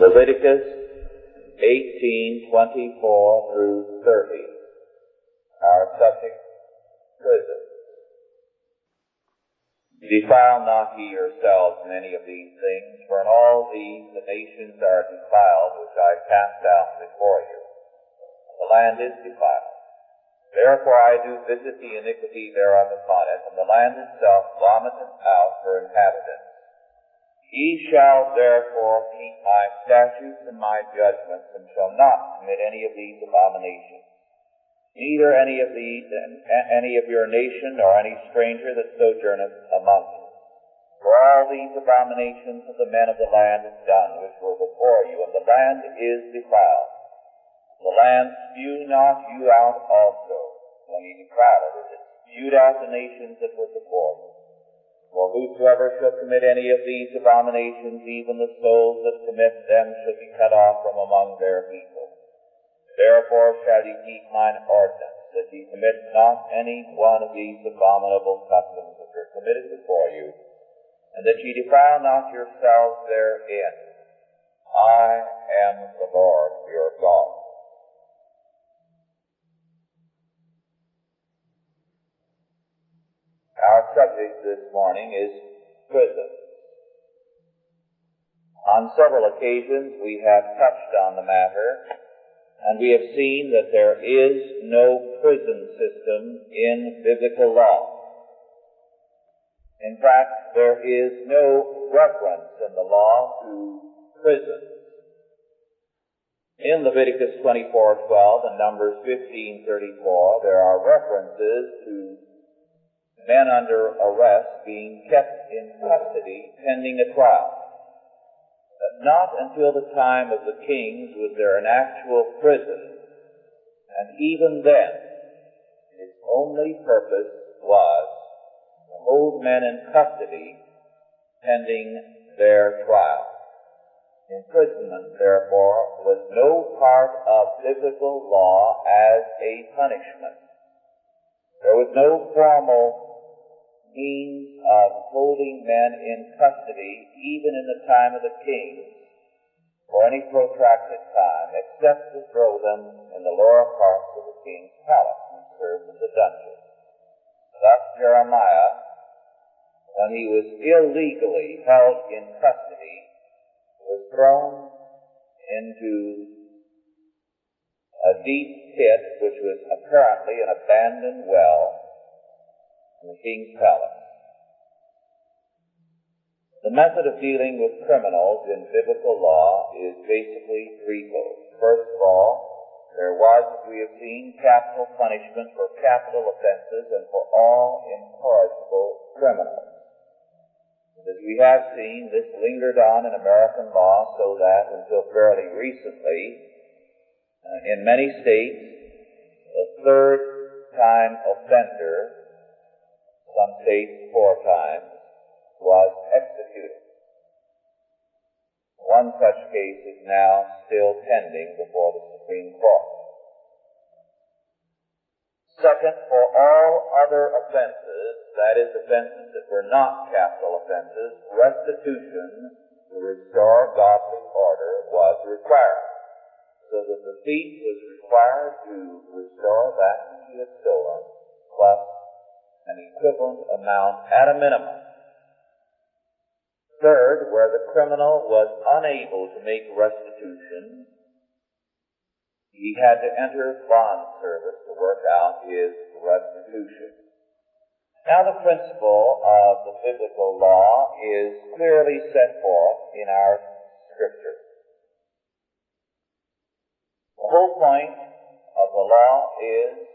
Leviticus 18:24 through 30. Our subject, prison. Defile not ye yourselves in any of these things, for in all these the nations are defiled, which I cast out before you. The land is defiled. Therefore I do visit the iniquity thereof upon it, and the land itself vomiteth out her inhabitants. Ye shall therefore keep my statutes and my judgments, and shall not commit any of these abominations. Neither any of these, any of your nation, nor any stranger that sojourneth among you. For all these abominations of the men of the land is done, which were before you, and the land is defiled. The land spew not you out also, when ye defile it, as it spewed out the nations that were before you. For whosoever shall commit any of these abominations, even the souls that commit them shall be cut off from among their people. Therefore shall ye keep mine ordinance, that ye commit not any one of these abominable customs which are committed before you, and that ye defile not yourselves therein. I am the Lord your God. Our subject this morning is prison. On several occasions we have touched on the matter, and we have seen that there is no prison system in biblical law. In fact, there is no reference in the law to prison. In Leviticus 24:12 and Numbers 15:34, there are references to men under arrest being kept in custody pending a trial. But not until the time of the kings was there an actual prison, and even then, its only purpose was to hold men in custody pending their trial. Imprisonment, therefore, was no part of biblical law as a punishment. There was no formal means of holding men in custody, even in the time of the king for any protracted time, except to throw them in the lower parts of the king's palace and serve as a dungeon. Thus Jeremiah, when he was illegally held in custody, was thrown into a deep pit, which was apparently an abandoned well the king's palace. The method of dealing with criminals in biblical law is basically threefold. First of all, there was, as we have seen, capital punishment for capital offenses and for all incorrigible criminals. As we have seen, this lingered on in American law so that until fairly recently, uh, in many states, a third time offender some states four times, was executed. One such case is now still pending before the Supreme Court. Second, for all other offenses, that is, offenses that were not capital offenses, restitution to restore godly order was required. So that the thief was required to restore that which he had stolen, plus an equivalent amount at a minimum. Third, where the criminal was unable to make restitution, he had to enter bond service to work out his restitution. Now the principle of the biblical law is clearly set forth in our scripture. The whole point of the law is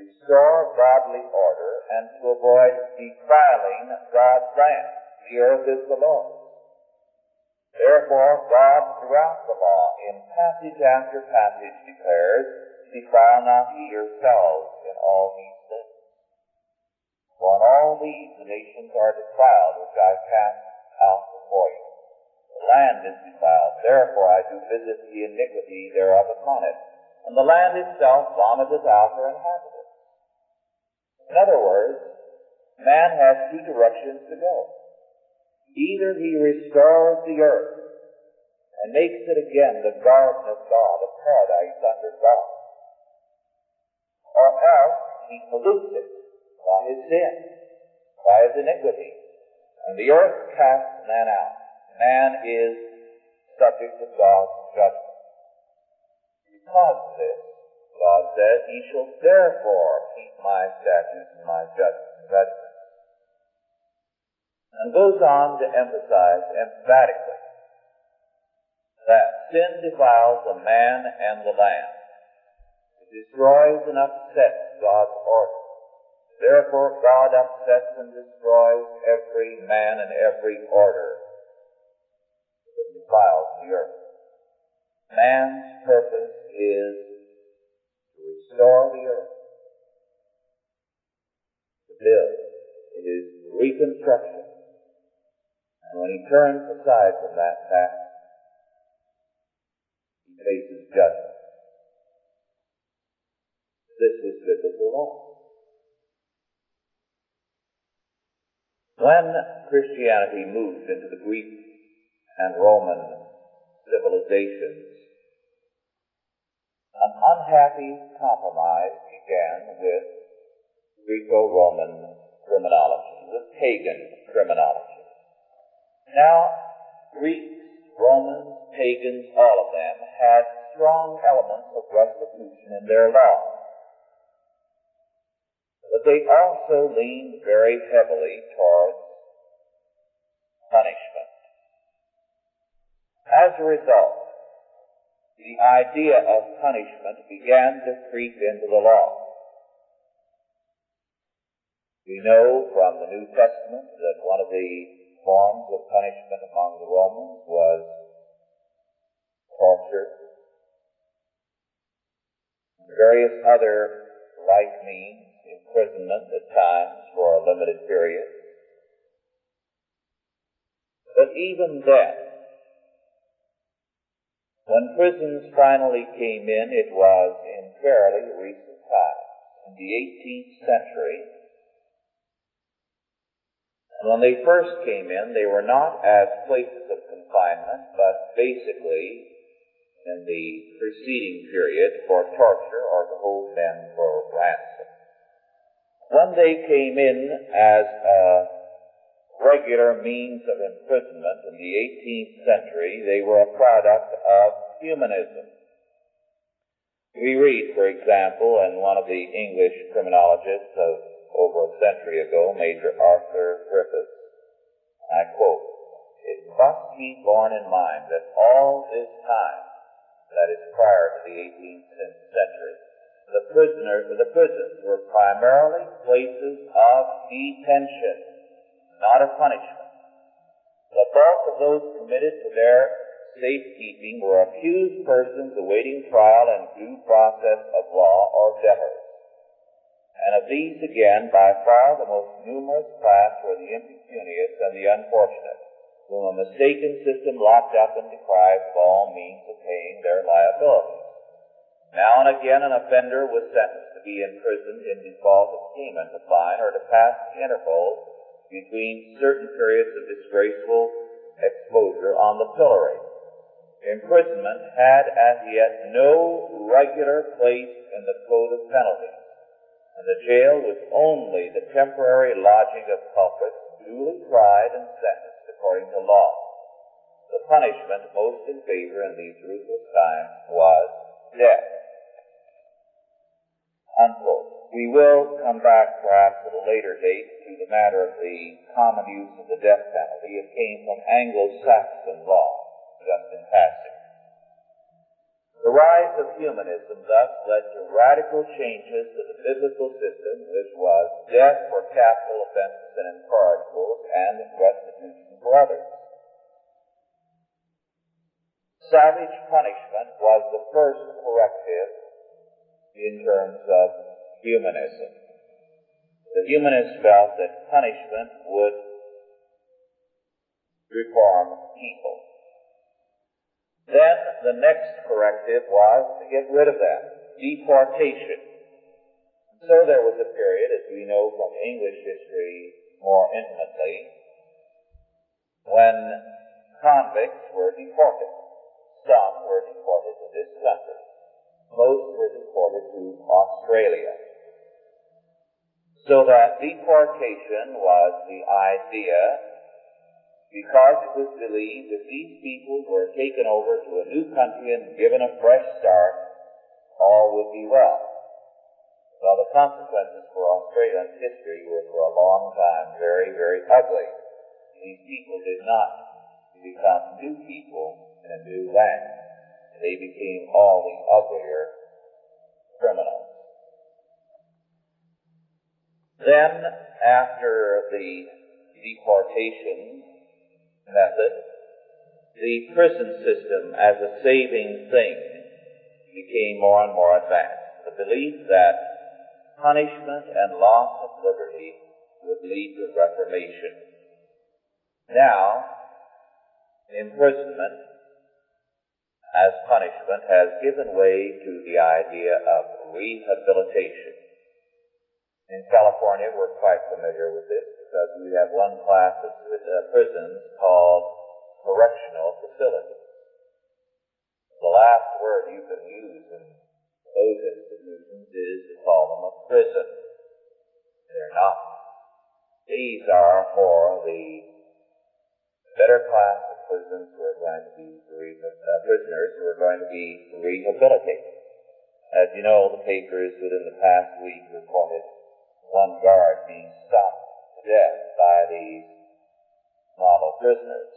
restore godly order and to avoid defiling God's land. The earth is the Lord's. Therefore, God throughout the law, in passage after passage, declares, Defile not ye yourselves in all these things. For in all these the nations are defiled, which I cast out before you. The land is defiled, therefore I do visit the iniquity thereof upon it. And the land itself vomiteth out her inhabitants. In other words, man has two directions to go. Either he restores the earth and makes it again the garden of God, a paradise under God. Or else he pollutes it by his sin, by his iniquity. And the earth casts man out. Man is subject to God's judgment. Because of this, says, He shall therefore keep my statutes and my judgments. And goes on to emphasize emphatically that sin defiles the man and the land. It destroys and upsets God's order. Therefore, God upsets and destroys every man and every order that defiles the earth. Man's purpose is to all the earth, to build. It is reconstruction. And when he turns aside from that task, he faces judgment. This was biblical law. When Christianity moved into the Greek and Roman civilizations, an unhappy compromise began with Greco-Roman criminology, with pagan criminology. Now, Greeks, Romans, pagans, all of them had strong elements of restitution in their law. But they also leaned very heavily towards punishment. As a result, the idea of punishment began to creep into the law. We know from the New Testament that one of the forms of punishment among the Romans was torture. Various other like means imprisonment at times for a limited period. But even then, when prisons finally came in, it was in fairly recent times, in the 18th century. And when they first came in, they were not as places of confinement, but basically in the preceding period for torture or to hold men for ransom. When they came in as a regular means of imprisonment in the 18th century, they were a product of humanism. We read, for example, in one of the English criminologists of over a century ago, Major Arthur Griffiths, I quote, It must be borne in mind that all this time, that is prior to the 18th century, the prisoners, the prisons were primarily places of detention, not a punishment. The bulk of those committed to their safekeeping were accused persons awaiting trial and due process of law or debtors. And of these again, by far the most numerous class were the impecunious and the unfortunate, whom a mistaken system locked up and deprived of all means of paying their liabilities. Now and again an offender was sentenced to be imprisoned in default of payment of fine or to pass the between certain periods of disgraceful exposure on the pillory. Imprisonment had as yet no regular place in the code of penalties, and the jail was only the temporary lodging of culprits duly tried and sentenced according to law. The punishment most in favor in these ruthless times was death. Unquote. We will come back perhaps at a later date to the matter of the common use of the death penalty. It came from Anglo-Saxon law, just in passing. The rise of humanism thus led to radical changes to the biblical system, which was death for capital offenses and incorrigibles and restitution for others. Savage punishment was the first corrective in terms of humanism. The humanists felt that punishment would reform people. Then the next corrective was to get rid of that, deportation. So there was a period, as we know from English history more intimately, when convicts were deported. some were deported to this country. Most were deported to Australia. So that deportation was the idea because it was believed if these people were taken over to a new country and given a fresh start, all would be well. Well, the consequences for Australian history were for a long time very, very ugly. These people did not become new people in a new land. They became all the uglier Then, after the deportation method, the prison system as a saving thing became more and more advanced. The belief that punishment and loss of liberty would lead to reformation. Now, imprisonment as punishment has given way to the idea of rehabilitation. In California, we're quite familiar with this because we have one class of uh, prisons called correctional facilities. The last word you can use in those institutions is to call them a prison. They're not. These are for the better class of prisons who are going to be uh, prisoners who are going to be rehabilitated. As you know, the papers within the past week reported one guard being stopped to death by these model prisoners.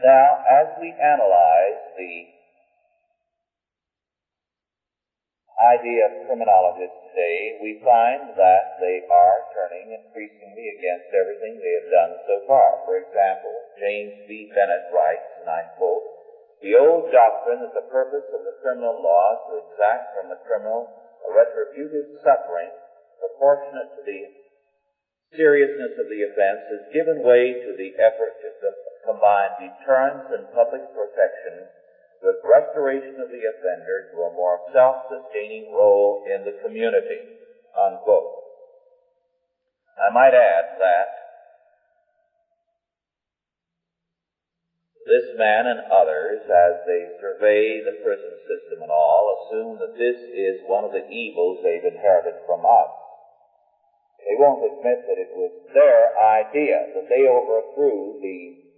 Now, as we analyze the idea of criminologists today, we find that they are turning increasingly against everything they have done so far. For example, James V. Bennett writes, and I quote, the old doctrine that the purpose of the criminal law is to exact from the criminal a retributive suffering proportionate to the seriousness of the offense has given way to the effort to combine deterrence and public protection with restoration of the offender to a more self-sustaining role in the community. Unquote. I might add that this man and others, as they survey the prison system and all, assume that this is one of the evils they've inherited from us. They won't admit that it was their idea, that they overthrew the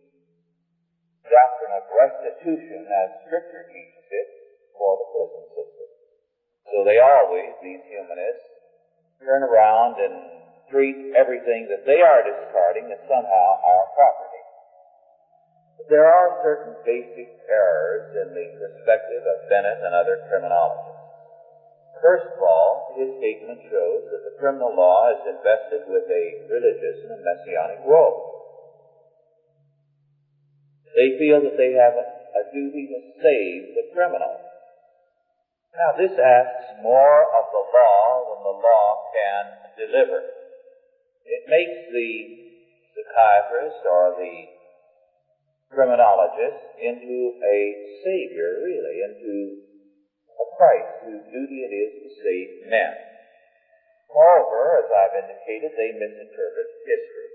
doctrine of restitution as Scripture teaches it for the prison system. So they always, these humanists, turn around and treat everything that they are discarding as somehow our property. There are certain basic errors in the perspective of Bennett and other criminologists. First of all, his statement shows that the criminal law is invested with a religious and a messianic role. They feel that they have a, a duty to save the criminal. Now, this asks more of the law than the law can deliver. It makes the psychiatrist or the criminologist into a savior, really, into a Christ whose duty it is to save men. Moreover, as I've indicated, they misinterpret history.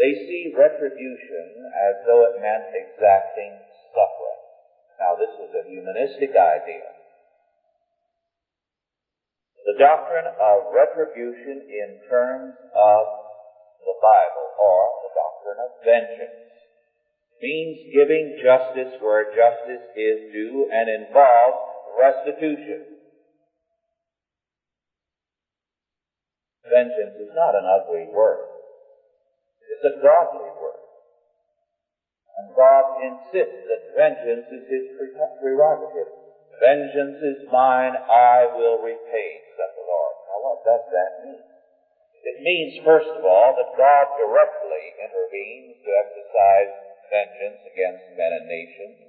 They see retribution as though it meant exacting suffering. Now, this was a humanistic idea. The doctrine of retribution in terms of the Bible, or the doctrine of vengeance, means giving justice where justice is due and involves restitution. Vengeance is not an ugly word. It's a godly word. And God insists that vengeance is his prerogative. Vengeance is mine, I will repay, said the Lord. Now what does that mean? It means, first of all, that God directly intervenes to exercise vengeance against men and nations.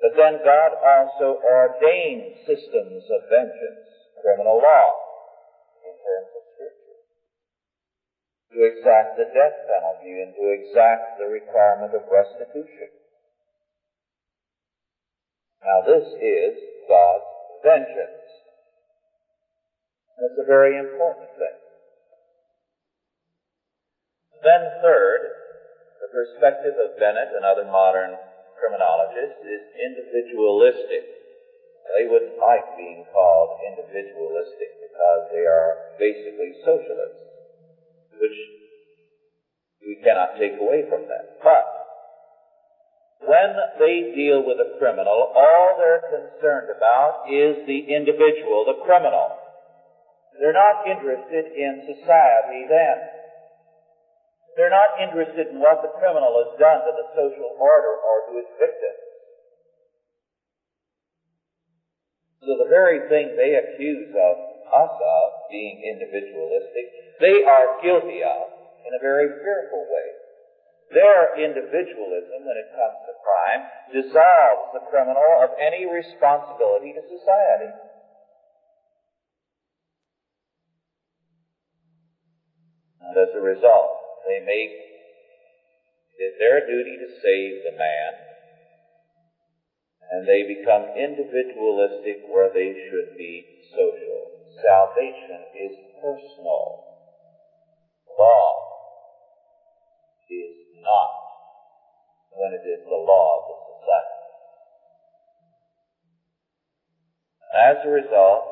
But then God also ordained systems of vengeance, criminal law, in terms of Scripture, to exact the death penalty and to exact the requirement of restitution. Now this is God's vengeance. That's a very important thing. Then third, the perspective of Bennett and other modern criminologists is individualistic. They wouldn't like being called individualistic because they are basically socialists, which we cannot take away from them. But when they deal with a criminal, all they're concerned about is the individual, the criminal. They're not interested in society then. They're not interested in what the criminal has done to the social order or to its victim. So the very thing they accuse of us of being individualistic, they are guilty of in a very fearful way. Their individualism, when it comes to crime, dissolves the criminal of any responsibility to society. And as a result, they make it their duty to save the man, and they become individualistic where they should be social. Salvation is personal. Law is not when it is the law of the society. As a result,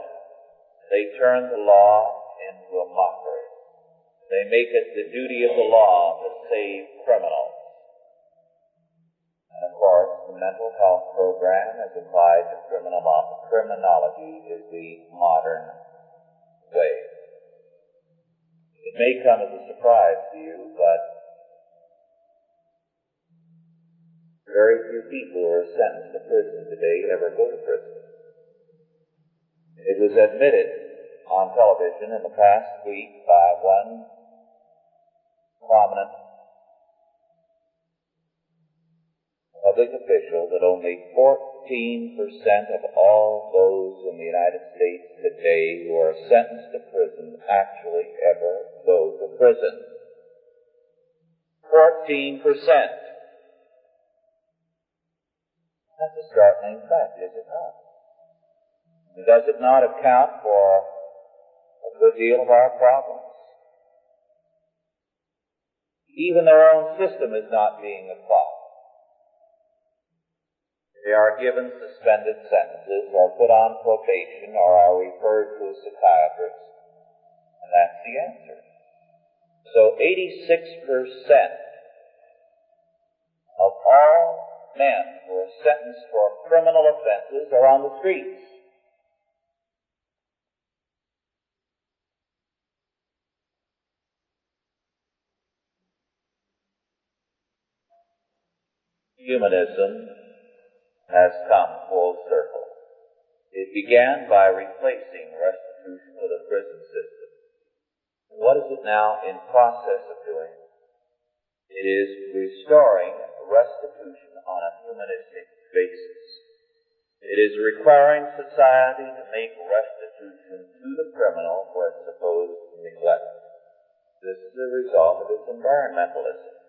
they turn the law into a mockery. They make it the duty of the law to save criminals. And of course, the mental health program as applied to criminal criminology is the modern way. It may come as a surprise to you, but very few people who are sentenced to prison today ever go to prison. It was admitted on television in the past week by one prominent public official that only 14% of all those in the United States today who are sentenced to prison actually ever go to prison. 14%. That's a startling fact, is it not? Does it not account for a good deal of our problems? Even their own system is not being applied. They are given suspended sentences or put on probation or are referred to a psychiatrist. And that's the answer. So 86% of all men who are sentenced for criminal offenses are on the streets. Humanism has come full circle. It began by replacing restitution with a prison system. What is it now in process of doing? It is restoring restitution on a humanistic basis. It is requiring society to make restitution to the criminal for its supposed neglect. This is a result of its environmentalism.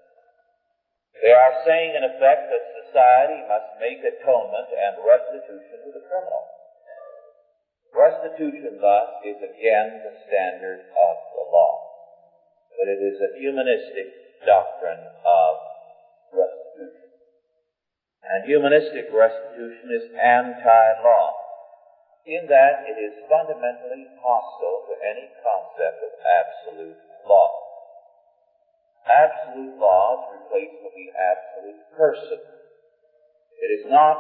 They are saying, in effect, that society must make atonement and restitution to the criminal. Restitution, thus, is again the standard of the law. But it is a humanistic doctrine of restitution. And humanistic restitution is anti-law, in that it is fundamentally hostile to any concept of absolute law. Absolute law is replaced with the absolute person. It is not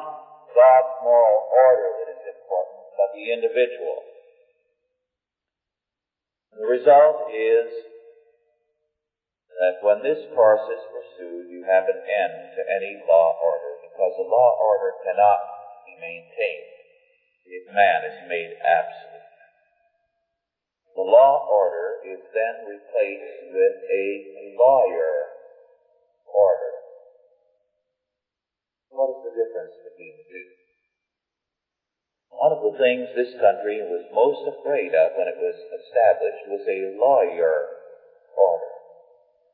God's moral order that is important, but the individual. And the result is that when this course is pursued, you have an end to any law order, because a law order cannot be maintained if man is made absolute. The law order is then replaced with a lawyer order. What is the difference between the two? One of the things this country was most afraid of when it was established was a lawyer order,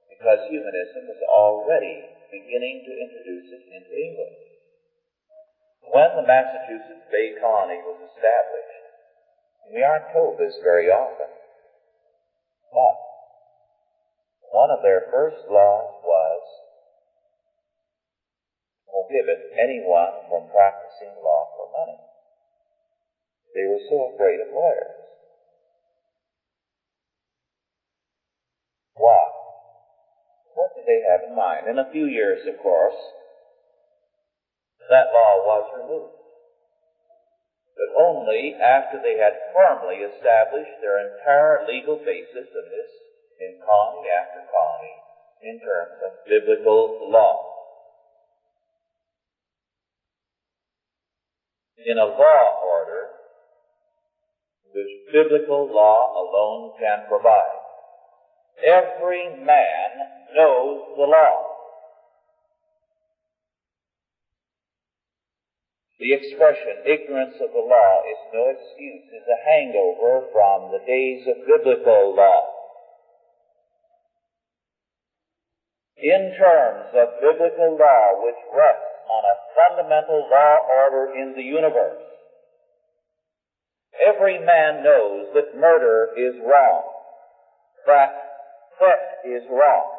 because humanism was already beginning to introduce it into England. When the Massachusetts Bay Colony was established, and we aren't told this very often. But one of their first laws was prohibit anyone from practicing law for money. They were so afraid of lawyers. Why? What did they have in mind? In a few years, of course, that law was removed. But only after they had firmly established their entire legal basis of this in colony after colony in terms of biblical law. In a law order, which biblical law alone can provide, every man knows the law. The expression ignorance of the law is no excuse, is a hangover from the days of biblical law. in terms of biblical law which rests on a fundamental law order in the universe. Every man knows that murder is wrong, that theft is wrong,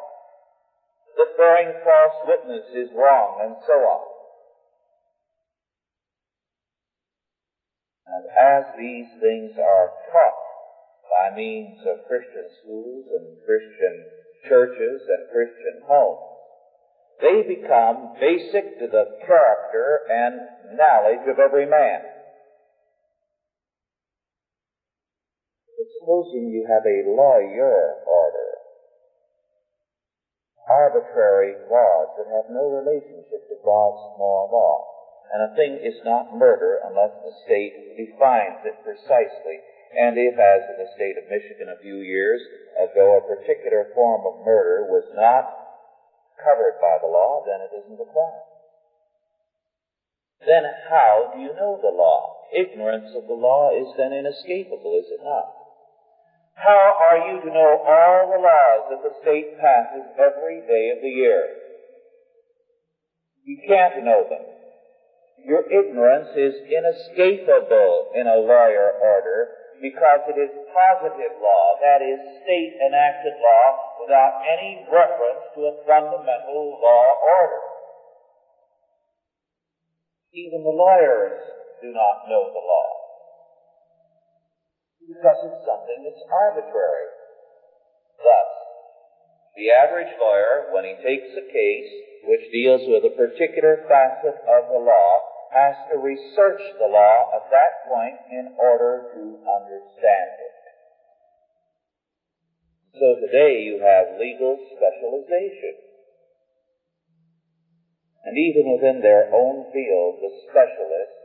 that bearing false witness is wrong, and so on. And as these things are taught by means of Christian schools and Christian churches and Christian homes. They become basic to the character and knowledge of every man. But supposing you have a lawyer order, arbitrary laws that have no relationship to God's moral law. And a thing is not murder unless the state defines it precisely and if, as in the state of Michigan a few years ago, a particular form of murder was not covered by the law, then it isn't a crime. Then how do you know the law? Ignorance of the law is then inescapable, is it not? How are you to know all the laws that the state passes every day of the year? You can't know them. Your ignorance is inescapable in a lawyer order because it is positive law, that is, state enacted law without any reference to a fundamental law order. Even the lawyers do not know the law because it's something that's arbitrary. Thus, the average lawyer, when he takes a case which deals with a particular facet of the law, has to research the law at that point in order to understand it. So today you have legal specialization. And even within their own field, the specialist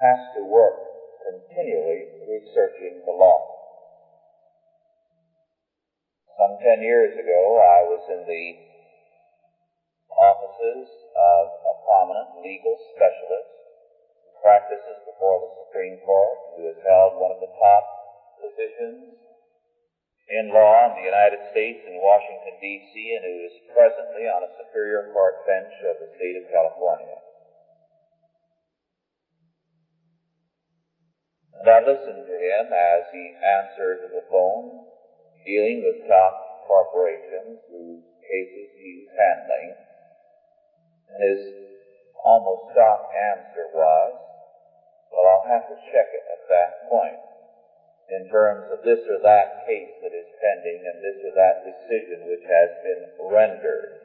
has to work continually researching the law. Some ten years ago, I was in the offices of a prominent legal specialist who practices before the Supreme Court, who has held one of the top positions in law in the United States in Washington, D.C., and who is presently on a Superior Court bench of the state of California. And I listened to him as he answered the phone, dealing with top corporations whose cases he was handling his almost stock answer was, well, I'll have to check it at that point in terms of this or that case that is pending and this or that decision which has been rendered.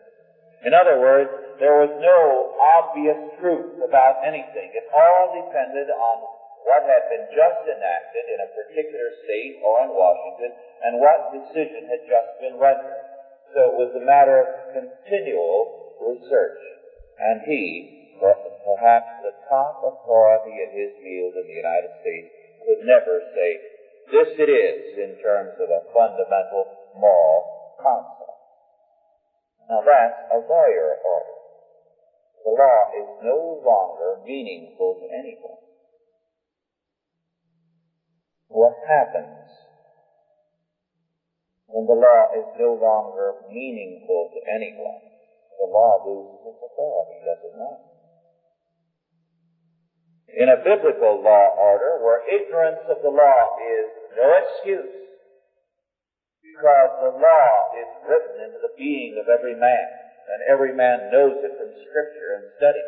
In other words, there was no obvious truth about anything. It all depended on what had been just enacted in a particular state or in Washington and what decision had just been rendered. So it was a matter of continual research. And he, perhaps the top authority in his field in the United States, could never say, this it is in terms of a fundamental moral concept. Now that's a lawyer order. The law is no longer meaningful to anyone. What happens when the law is no longer meaningful to anyone? The law loses its authority, does it not? In a biblical law order where ignorance of the law is no excuse, because the law is written into the being of every man, and every man knows it from Scripture and study.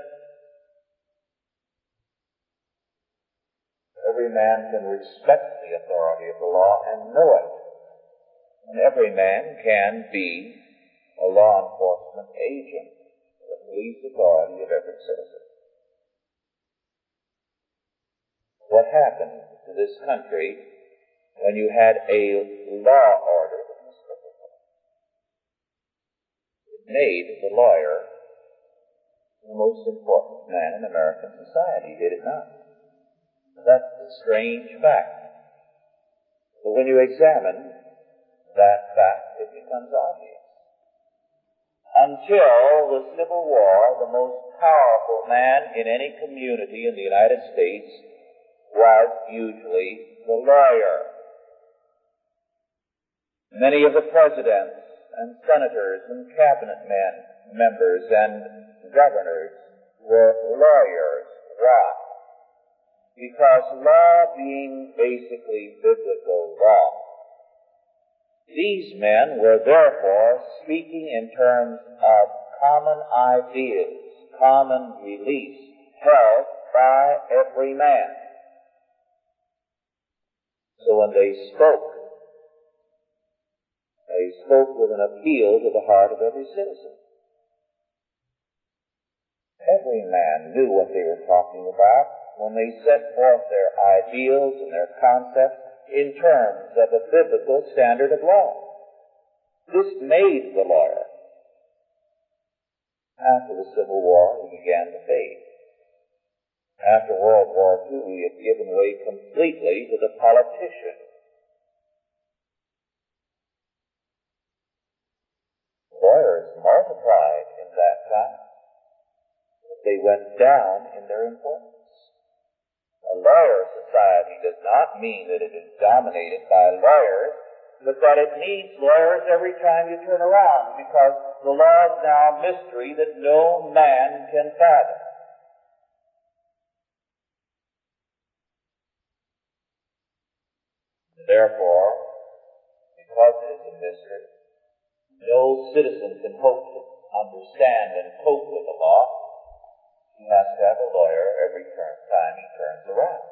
Every man can respect the authority of the law and know it. And every man can be a law enforcement agent, the police authority of every citizen. What happened to this country when you had a law order that was? It made the lawyer the most important man in American society, did it not? That's the strange fact. But when you examine that fact, it becomes obvious. Until the Civil War, the most powerful man in any community in the United States was usually the lawyer. Many of the presidents and senators and cabinet men, members and governors were lawyers. Why? Because law being basically biblical law, these men were therefore speaking in terms of common ideas, common beliefs held by every man. So when they spoke, they spoke with an appeal to the heart of every citizen. Every man knew what they were talking about when they set forth their ideals and their concepts in terms of a biblical standard of law. This made the lawyer. After the Civil War, he began to fade. After World War II, he had given way completely to the politician. Lawyers multiplied in that time, but they went down in their importance. A lawyer society does not mean that it is dominated by lawyers, but that it needs lawyers every time you turn around, because the law is now a mystery that no man can fathom. Therefore, because it is a mystery, no citizen can hope to understand and cope with the law. He has to have a lawyer every turn, time he turns around.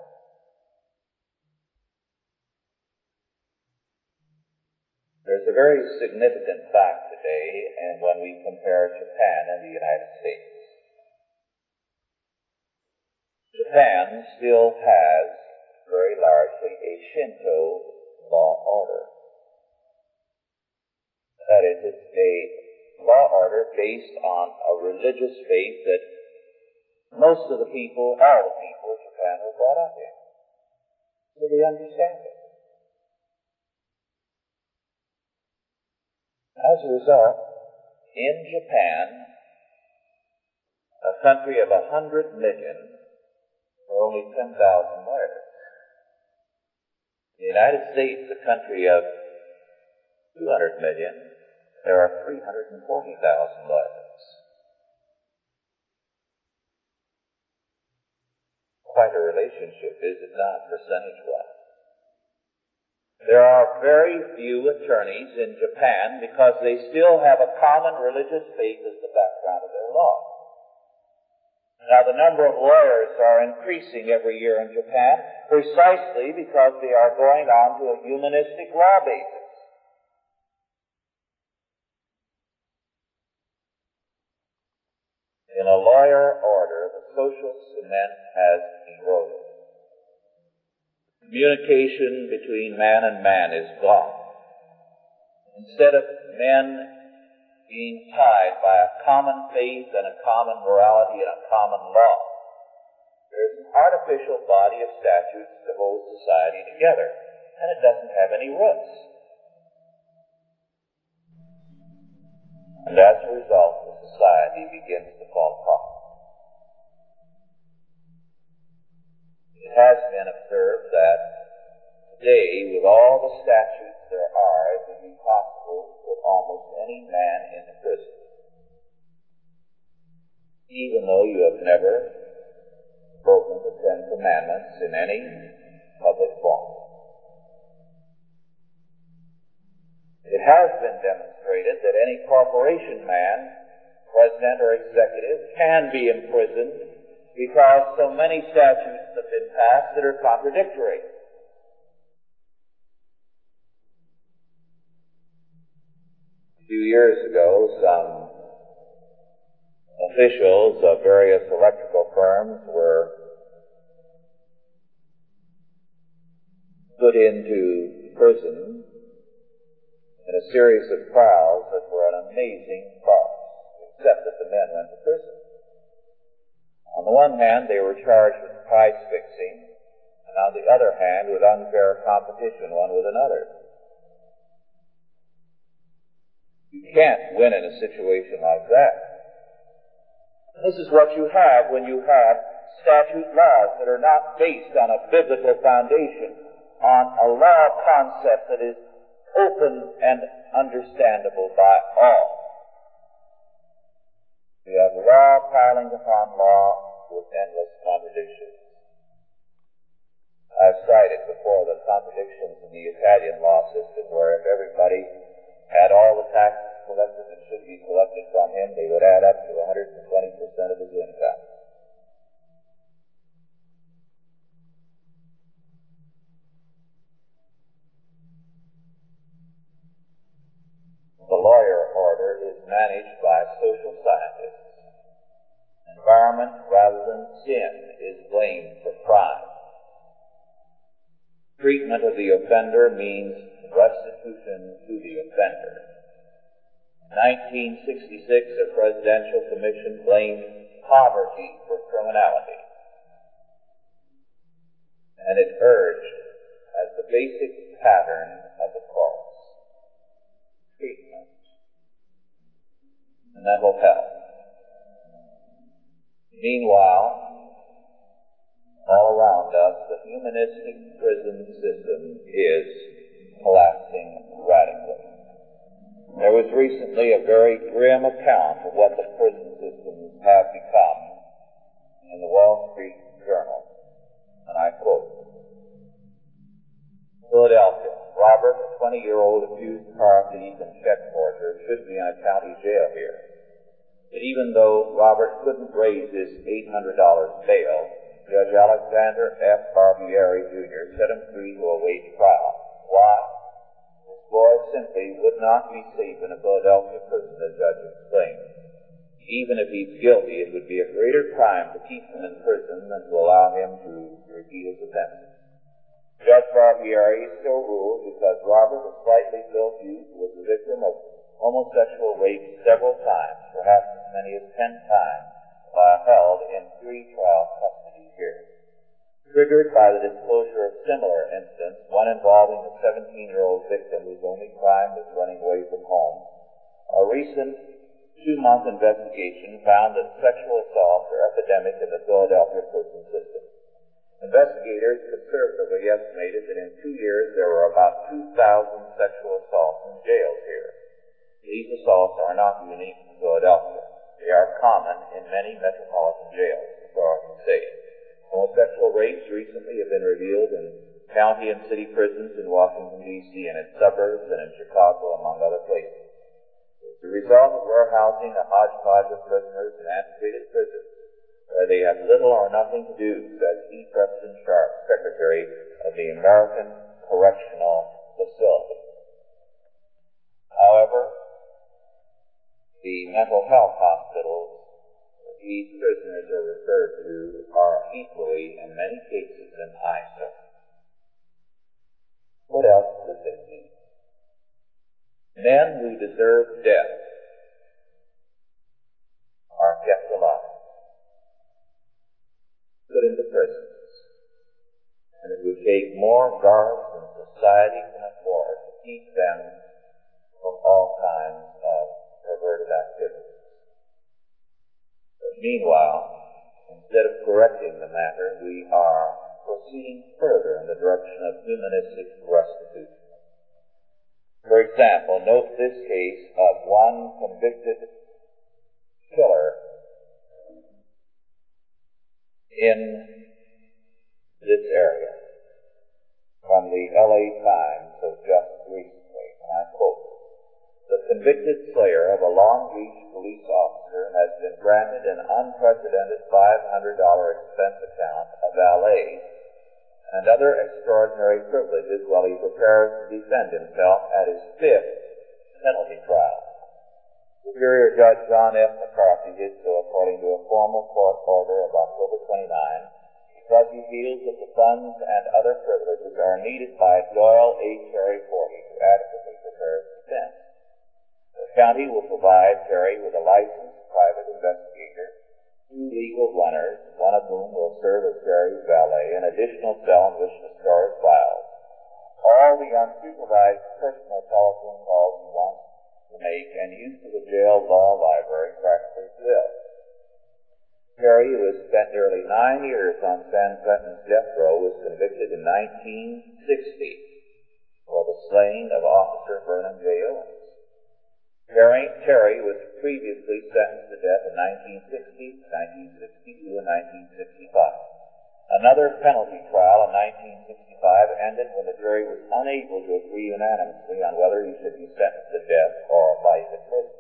There's a very significant fact today, and when we compare Japan and the United States. Japan still has very largely a Shinto law order. That is, it's a law order based on a religious faith that most of the people, all the people of Japan were brought up in. So they understand it. As a result, in Japan, a country of a hundred million, there are only 10,000 lawyers. In the United States, a country of 200 million, there are 340,000 lawyers. Quite a relationship, is it not, percentage-wise? There are very few attorneys in Japan because they still have a common religious faith as the background of their law. Now the number of lawyers are increasing every year in Japan precisely because they are going on to a humanistic law basis. In a lawyer order, the social cement has eroded. Communication between man and man is gone. Instead of men being tied by a common faith and a common morality and a common law, there's an artificial body of statutes to hold society together, and it doesn't have any roots. And as a result, the society begins to fall apart. It has been observed that today, with all the statutes there are, it would be possible to put almost any man into prison. Even though you have never broken the Ten Commandments in any public form. It has been demonstrated that any corporation man, president or executive, can be imprisoned because so many statutes have been passed that are contradictory. A few years ago, some officials of various electrical firms were put into prison in a series of trials that were an amazing farce, except that the men went to prison. On the one hand, they were charged with price fixing, and on the other hand, with unfair competition one with another. You can't win in a situation like that. This is what you have when you have statute laws that are not based on a biblical foundation, on a law concept that is open and understandable by all. We have law piling upon law with endless contradictions. I've cited before the contradictions in the Italian law system where if everybody had all the taxes collected that should be collected from him, they would add up to 120% of his income. Of the offender means restitution to the offender. In 1966, a presidential commission blamed poverty for criminality. And it urged as the basic pattern of the course treatment, and mental health. Meanwhile, all around us, the humanistic prison system is collapsing radically. There was recently a very grim account of what the prison systems have become in the Wall Street Journal, and I quote, Philadelphia, Robert, a 20-year-old accused car thief and check forger, should be in a county jail here. But even though Robert couldn't raise his $800 bail, Judge Alexander F. Barbieri, Jr. set him free to await trial. Why? This boy simply would not be safe in a Philadelphia prison, the judge explained. Even if he's guilty, it would be a greater crime to keep him in prison than to allow him to repeat his offenses. Judge Barbieri still ruled because Robert, a slightly built youth, was the victim of homosexual rape several times, perhaps as many as ten times, while held in pretrial custody Triggered by the disclosure of similar incidents, one involving a 17-year-old victim whose only crime was running away from home, a recent two-month investigation found that sexual assaults are epidemic in the Philadelphia prison system. Investigators conservatively estimated that in two years there were about 2,000 sexual assaults in jails here. These assaults are not unique to Philadelphia. They are common in many metropolitan jails, authorities say. Homosexual rapes recently have been revealed in county and city prisons in Washington, D.C., and its suburbs, and in Chicago, among other places. The result of warehousing a hodgepodge of prisoners in antiquated prisons where they have little or nothing to do, says E. Preston Sharp, Secretary of the American Correctional Facility. However, the mental health hospitals these prisoners are referred to are equally, in many cases, an eyesore. What else does it mean? Men who deserve death are kept alive put into prisons. And it would take more guards than society can afford to keep them from all kinds of perverted activities. But meanwhile, instead of correcting the matter, we are proceeding further in the direction of humanistic restitution. For example, note this case of one convicted killer in this area from the LA Times of just recently, and I quote, the convicted slayer of a Long Beach police officer has been granted an unprecedented $500 expense account, a valet, and other extraordinary privileges while he prepares to defend himself at his fifth penalty trial. Superior Judge John F. McCarthy did so according to a formal court order of October 29 because he feels that the funds and other privileges are needed by Doyle A. Terry Forty to adequately prepare his defense. The county will provide Terry with a licensed private investigator, two legal runners, one of whom will serve as Terry's valet, an additional cell in which to store his files, all the unsupervised personal telephone calls he wants to make, and use of the jail law library practically will. Terry, who has spent nearly nine years on San Quentin's death row, was convicted in 1960 for the slaying of Officer Vernon J. Owens. Terry, Terry was previously sentenced to death in 1960, 1962, and 1965. Another penalty trial in 1965 ended when the jury was unable to agree unanimously on whether he should be sentenced to death or life in prison.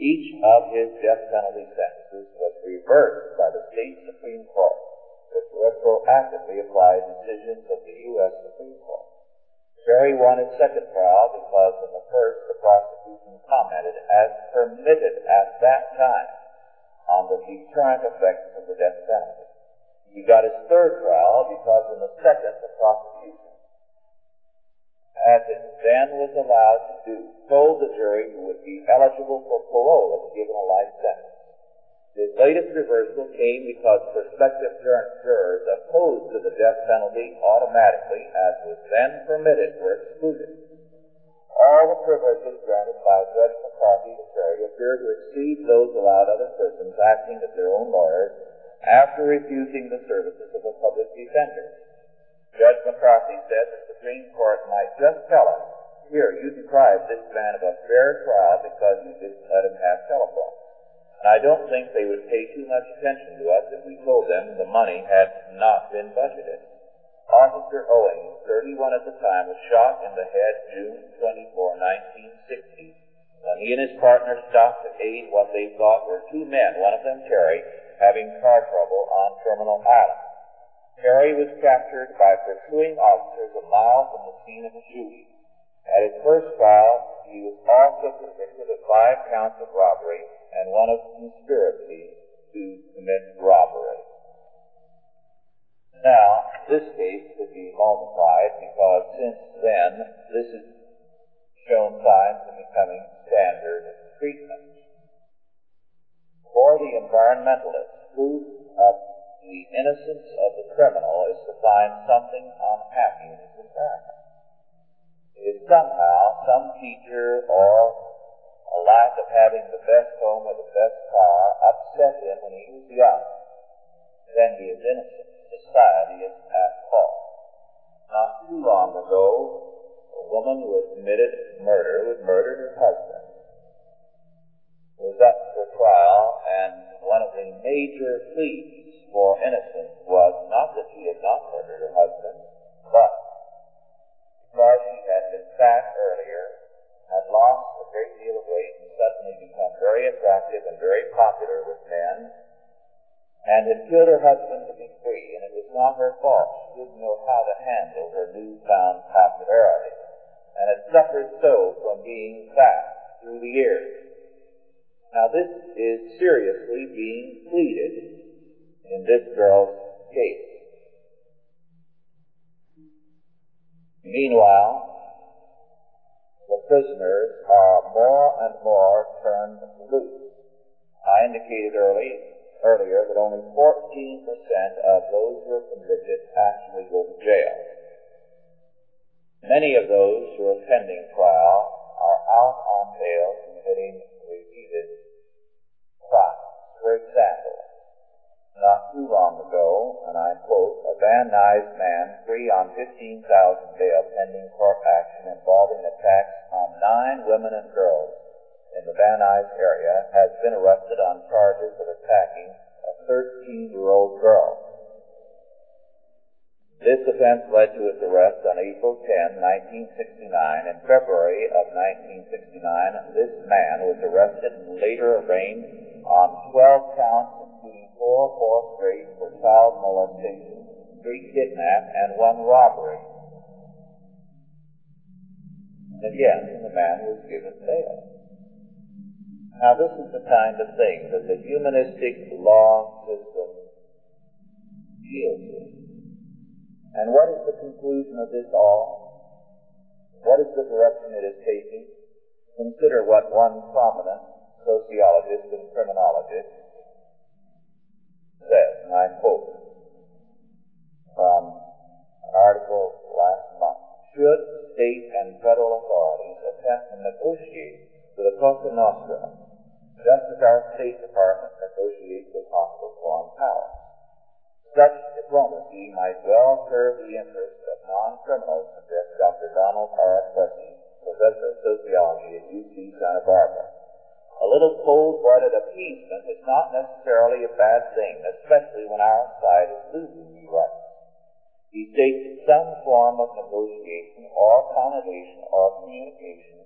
Each of his death penalty sentences was reversed by the state Supreme Court, which retroactively applied decisions of the U.S. Supreme Court. Terry won his second trial because in the first the prosecution commented as permitted at that time on the deterrent effects of the death penalty. He got his third trial because in the second the prosecution as it then was allowed to do, told the jury who would be eligible for parole if given a life sentence. His latest reversal came because prospective jurors opposed to the death penalty automatically, as was then permitted, were excluded. All the privileges granted by Judge McCarthy to Terry appear to exceed those allowed other persons acting as their own lawyers after refusing the services of a public defender. Judge McCarthy said the Supreme Court might just tell us, here, you deprived this man of a fair trial because you didn't let him have telephone. And I don't think they would pay too much attention to us if we told them the money had not been budgeted. Officer Owings, 31 at the time, was shot in the head June 24, 1960, when he and his partner stopped to aid what they thought were two men, one of them Terry, having car trouble on Terminal Island. Terry was captured by pursuing officers a mile from the scene of the shooting. At his first trial, he was also convicted of five counts of robbery and one of conspiracy to commit robbery. Now, this case could be multiplied because since then, this has shown signs of becoming standard treatment. For the environmentalist, proof of the innocence of the criminal is to find something unhappy in his environment. If somehow some teacher or a lack of having the best home or the best car upset him when he was young, then he is innocent. Society is at fault. Not too long ago, a woman who had committed murder, who had murdered her husband, was up for trial, and one of the major pleas for innocence was not that she had not murdered her husband, but because she had been fat earlier, had lost a great deal of weight, and suddenly become very attractive and very popular with men, and had killed her husband to be free, and it was not her fault. She didn't know how to handle her newfound popularity, and had suffered so from being fat through the years. Now this is seriously being pleaded in this girl's case. Meanwhile, the prisoners are more and more turned loose. I indicated early, earlier that only 14% of those who are convicted actually go to jail. Many of those who are pending trial are out on bail committing repeated crimes. For example, not too long ago, and I quote, a Van Nuys man free on 15,000 bail pending court action involving attacks on nine women and girls in the Van Nuys area has been arrested on charges of attacking a 13-year-old girl. This offense led to his arrest on April 10, 1969. In February of 1969, this man was arrested and later arraigned on 12 counts, including four forced rapes for child molestation, three kidnap, and one robbery. And again, the man was given bail. Now, this is the kind of thing that the humanistic law system deals with. And what is the conclusion of this all? What is the direction it is taking? Consider what one prominent sociologist and criminologist I quote from an article last month. Should state and federal authorities attempt to negotiate with the Cosa Nostra, just as our State Department negotiates with hostile foreign powers? Such diplomacy might well serve the interests of non-criminals, suggests Dr. Donald R. Cressey, professor of sociology at UC Santa Barbara. A little cold-blooded appeasement is not necessarily a bad thing, especially when our side is losing the rights. He states some form of negotiation or accommodation or communication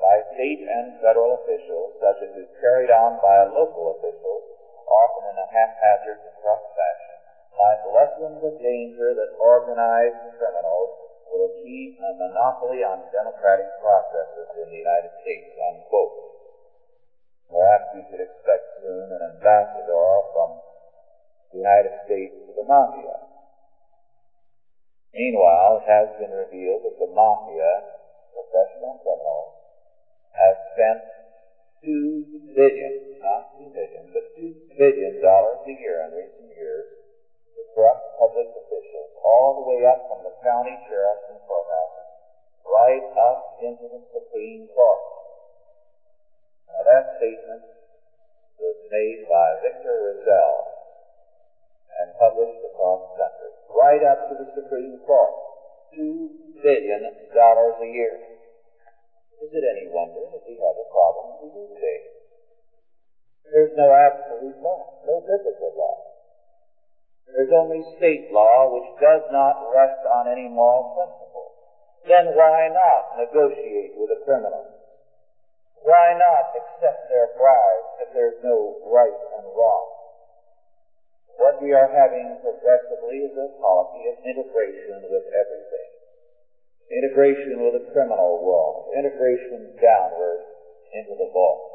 by state and federal officials, such as is carried on by local officials, often in a haphazard and corrupt fashion, might lessen the danger that organized criminals will achieve a monopoly on democratic processes in the United States, unquote. Perhaps we should expect soon an ambassador from the United States to the Mafia. Meanwhile, it has been revealed that the Mafia, professional criminals, have spent two billion, not two billion, but two billion dollars a year in recent years to corrupt public officials, all the way up from the county sheriffs and courthouses, right up into the Supreme Court. Now that statement was made by Victor Riesel and published across the country, right up to the Supreme Court. Two billion dollars a year. Is it any wonder that we have the problems we do today? There's no absolute law, no biblical law. There's only state law which does not rest on any moral principle. Then why not negotiate with a criminal? Why not accept their bribes if there's no right and wrong? What we are having progressively is a policy of integration with everything. Integration with the criminal world. Integration downward into the vault.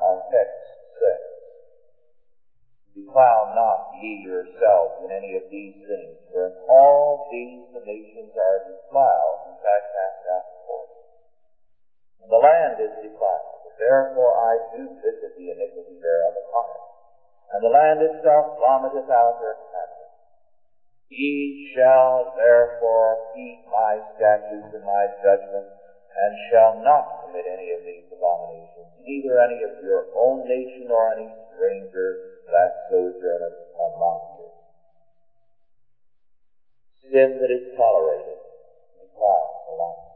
Our text says, not ye yourselves in any of these things, for in all these the nations are defiled, which I cast out before. The land is defiled, therefore I do visit the iniquity thereof upon it. And the land itself vomiteth out her inhabitants. Ye shall therefore keep my statutes and my judgments, and shall not commit any of these abominations, neither any of your own nation nor any stranger that sojourneth among you. Sin that is tolerated defiles the land.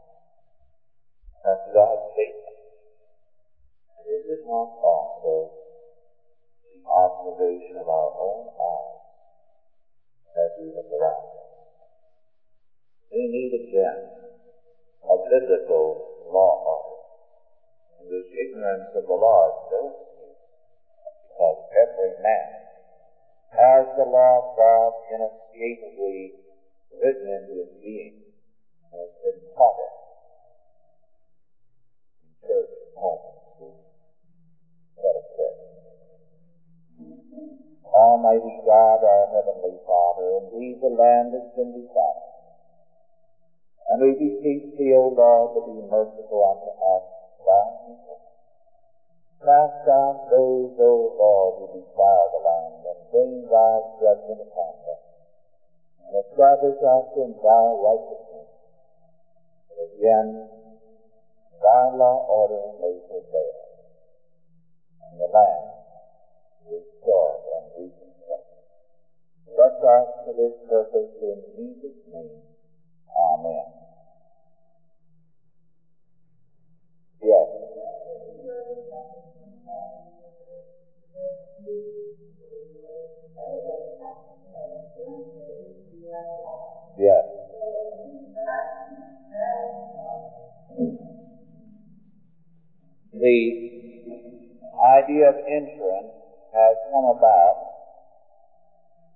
That's God statement. And is it not also the observation of our own eyes as we look around us? We need again a biblical law order in which ignorance of the law is no of every man. Has the law of God inescapably written into his being and has been taught it church, home. Let us pray. Almighty God, our Heavenly Father, indeed the land has been defiled. And we beseech thee, O Lord, to be merciful unto us, thy people Cast out those, O Lord, who defile the land, and bring thy judgment upon them, and establish us in thy righteousness. And again, by law order may prevail. And the land restored and reconstructed. Bless us to this purpose in Jesus' name. Amen. Yes. Yes. The idea of insurance has come about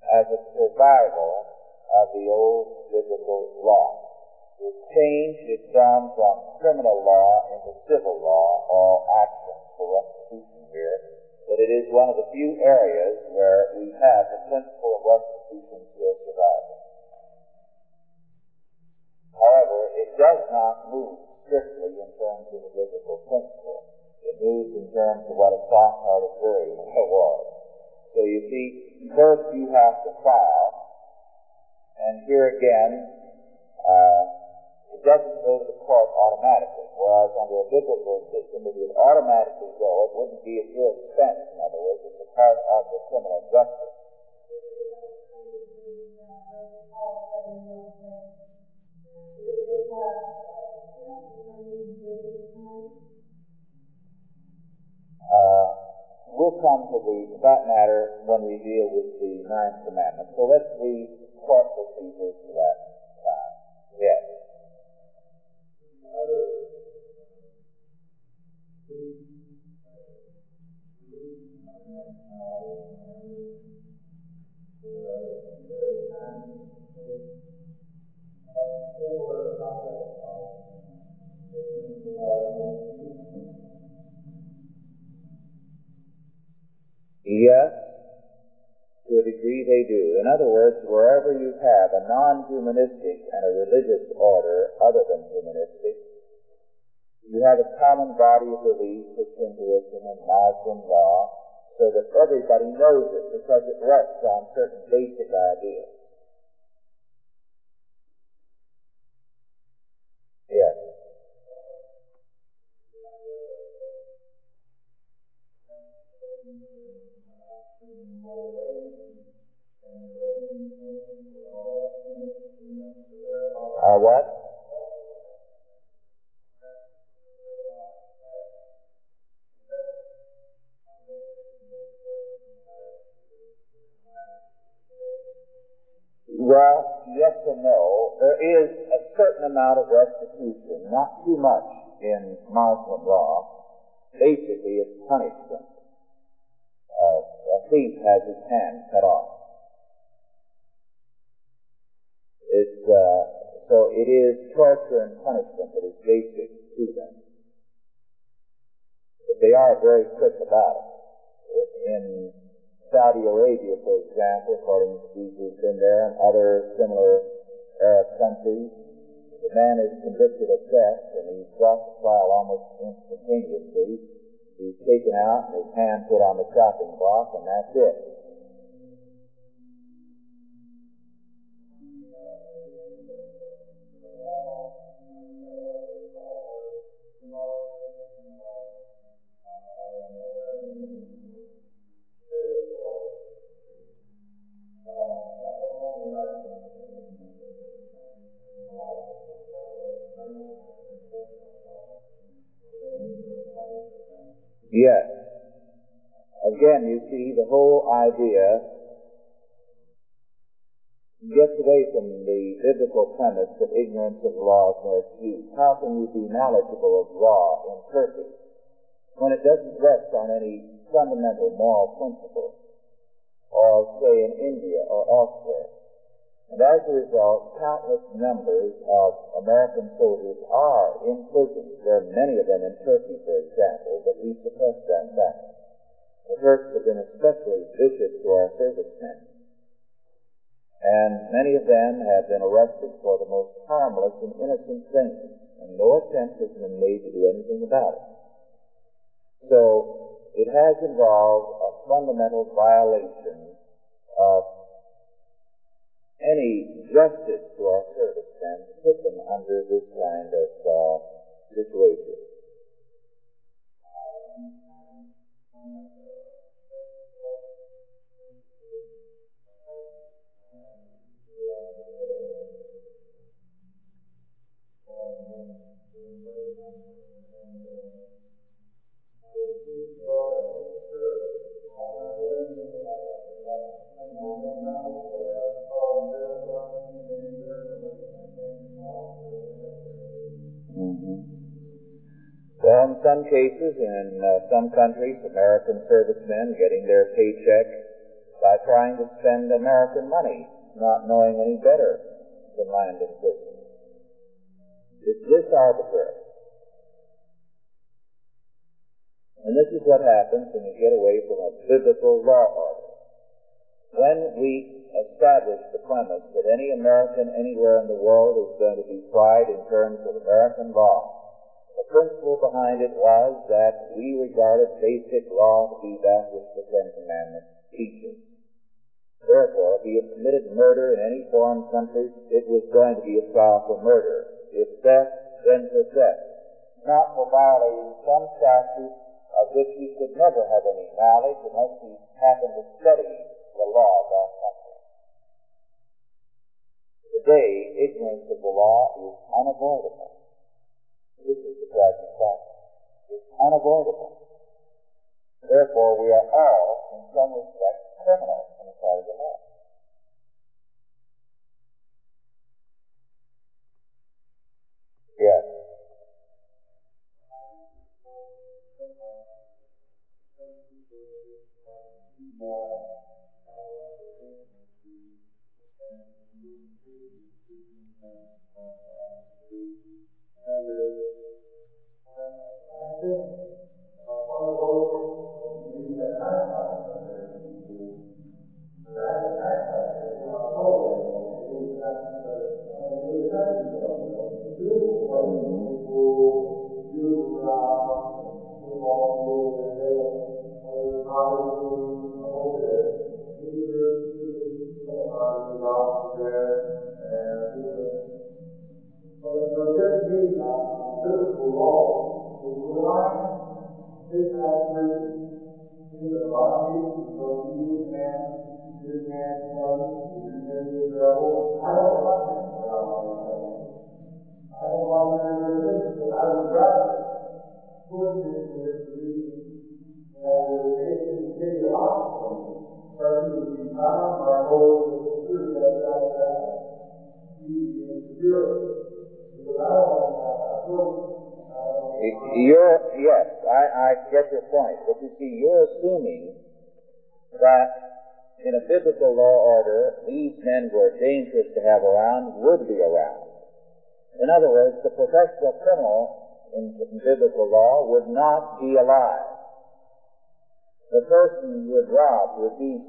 as a survival of the old biblical law. It changed, it's from criminal law into civil law, all actions for restitution here, but it is one of the few areas where we have the principle of restitution still surviving. However, it does not move strictly in terms of the biblical principle. It moves in terms of what a soft-hearted jury was. So you see, first you have to file, and here again, uh, it doesn't go to the court automatically, whereas under a biblical system it would automatically go. It wouldn't be at your expense, in other words. It's a part of the criminal justice. We'll come to the that matter when we deal with the ninth commandment. So let's read court procedures for that time. Yes. Yes, to a degree they do. In other words, wherever you have a non-humanistic and a religious order other than humanistic, you have a common body of beliefs with Hinduism and Muslim law, so that everybody knows it because it rests on certain basic ideas. What? Well, yes and no. There is a certain amount of restitution, not too much in Muslim law. Basically, it's punishment. Uh, a thief has his hand cut off. It is torture and punishment that is basic to them. But they are very quick about it. In Saudi Arabia, for example, according to people who've been there and other similar Arab countries, the man is convicted of theft and he's brought to trial almost instantaneously. He's taken out and his hand put on the chopping block and that's it. Idea gets away from the biblical premise that ignorance of law is no excuse. How can you be knowledgeable of law in Turkey when it doesn't rest on any fundamental moral principle, or say in India or elsewhere? And as a result, countless numbers of American soldiers are in prison. There are many of them in Turkey, for example, but we suppress that fact. The Turks have been especially vicious to our servicemen. And many of them have been arrested for the most harmless and innocent things, and no attempt has been made to do anything about it. So, it has involved a fundamental violation of any justice to our servicemen to put them under this kind of uh, situation. Some cases, in uh, some countries, American servicemen getting their paycheck by trying to spend American money, not knowing any better than land in prison. Is this arbitrary? And this is what happens when you get away from a biblical law order. When we establish the premise that any American anywhere in the world is going to be tried in terms of American law, the principle behind it was that we regarded basic law to be that which the Ten Commandments teaches. Therefore, if he had committed murder in any foreign country, it was going to be a trial for murder. If theft, then for theft. Not for violating some statute of which he could never have any knowledge unless he happened to study the law of that country. Today, ignorance of the law is unavoidable. This is the tragic fact. It's unavoidable. Therefore, we are all, in some respects, criminals on the side of the law.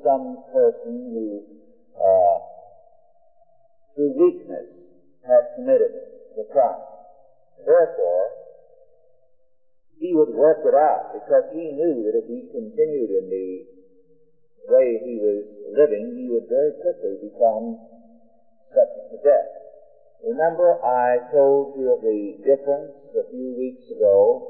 Some person who, uh, through weakness, had committed the crime. Therefore, he would work it out because he knew that if he continued in the way he was living, he would very quickly become subject to death. Remember, I told you of the difference a few weeks ago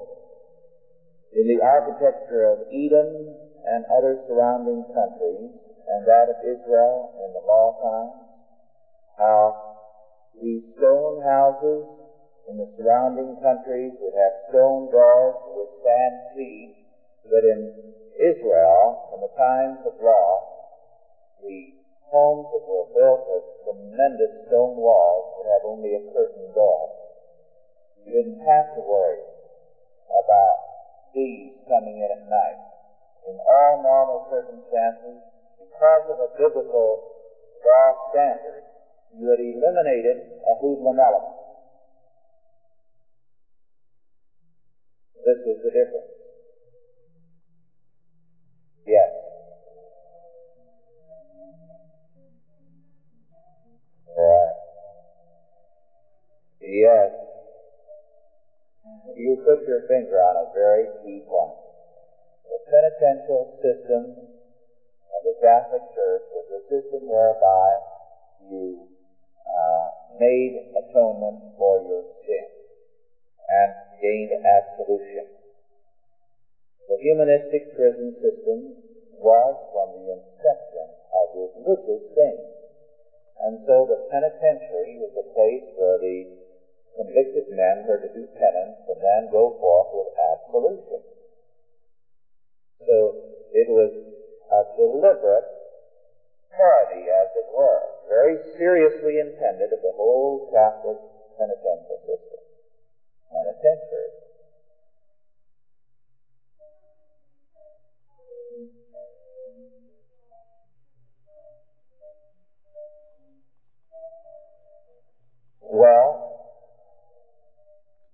in the architecture of Edom and other surrounding countries and that of Israel in the law times. How these stone houses in the surrounding countries would have stone doors to withstand siege, but in Israel, in the times of law, the homes that were built with tremendous stone walls would have only a curtain door. You didn't have to worry about thieves coming in at night. In all normal circumstances, because of a biblical law standard, you had eliminated a hoodlum element. This was the difference. Yes. Yes. You put your finger on a very key point. The penitential system of the Catholic Church was a system whereby you uh, made atonement for your sin and gained absolution. The humanistic prison system was from the inception a religious thing. And so the penitentiary was a place where the convicted men were to do penance and then go forth with absolution. So it was a deliberate parody, as it were, very seriously intended of the whole Catholic penitential system, penitentiary. Well,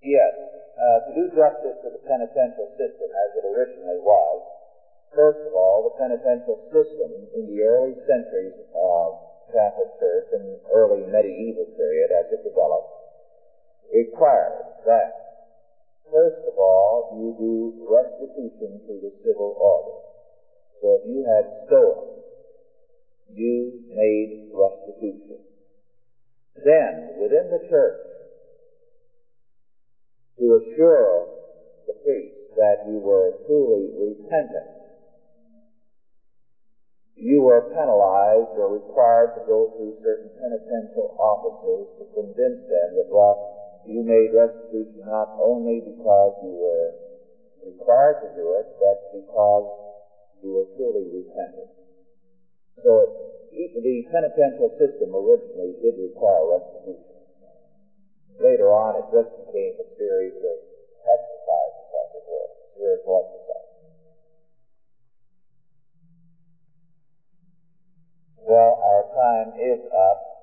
yes, uh, to do justice to the penitential system as it originally was, first of all, the penitential system in the early centuries of Catholic Church and early medieval period as it developed required that, first of all, you do restitution through the civil order. So if you had stolen, you made restitution. Then, within the church, to assure the priest that you were truly repentant, you were penalized or required to go through certain penitential offices to convince them that, well, you made restitution not only because you were required to do it, but because you were truly repentant. So the penitential system originally did require restitution. Later on, it just became a series of exercises, as it were, spiritual exercises Well, our time is up.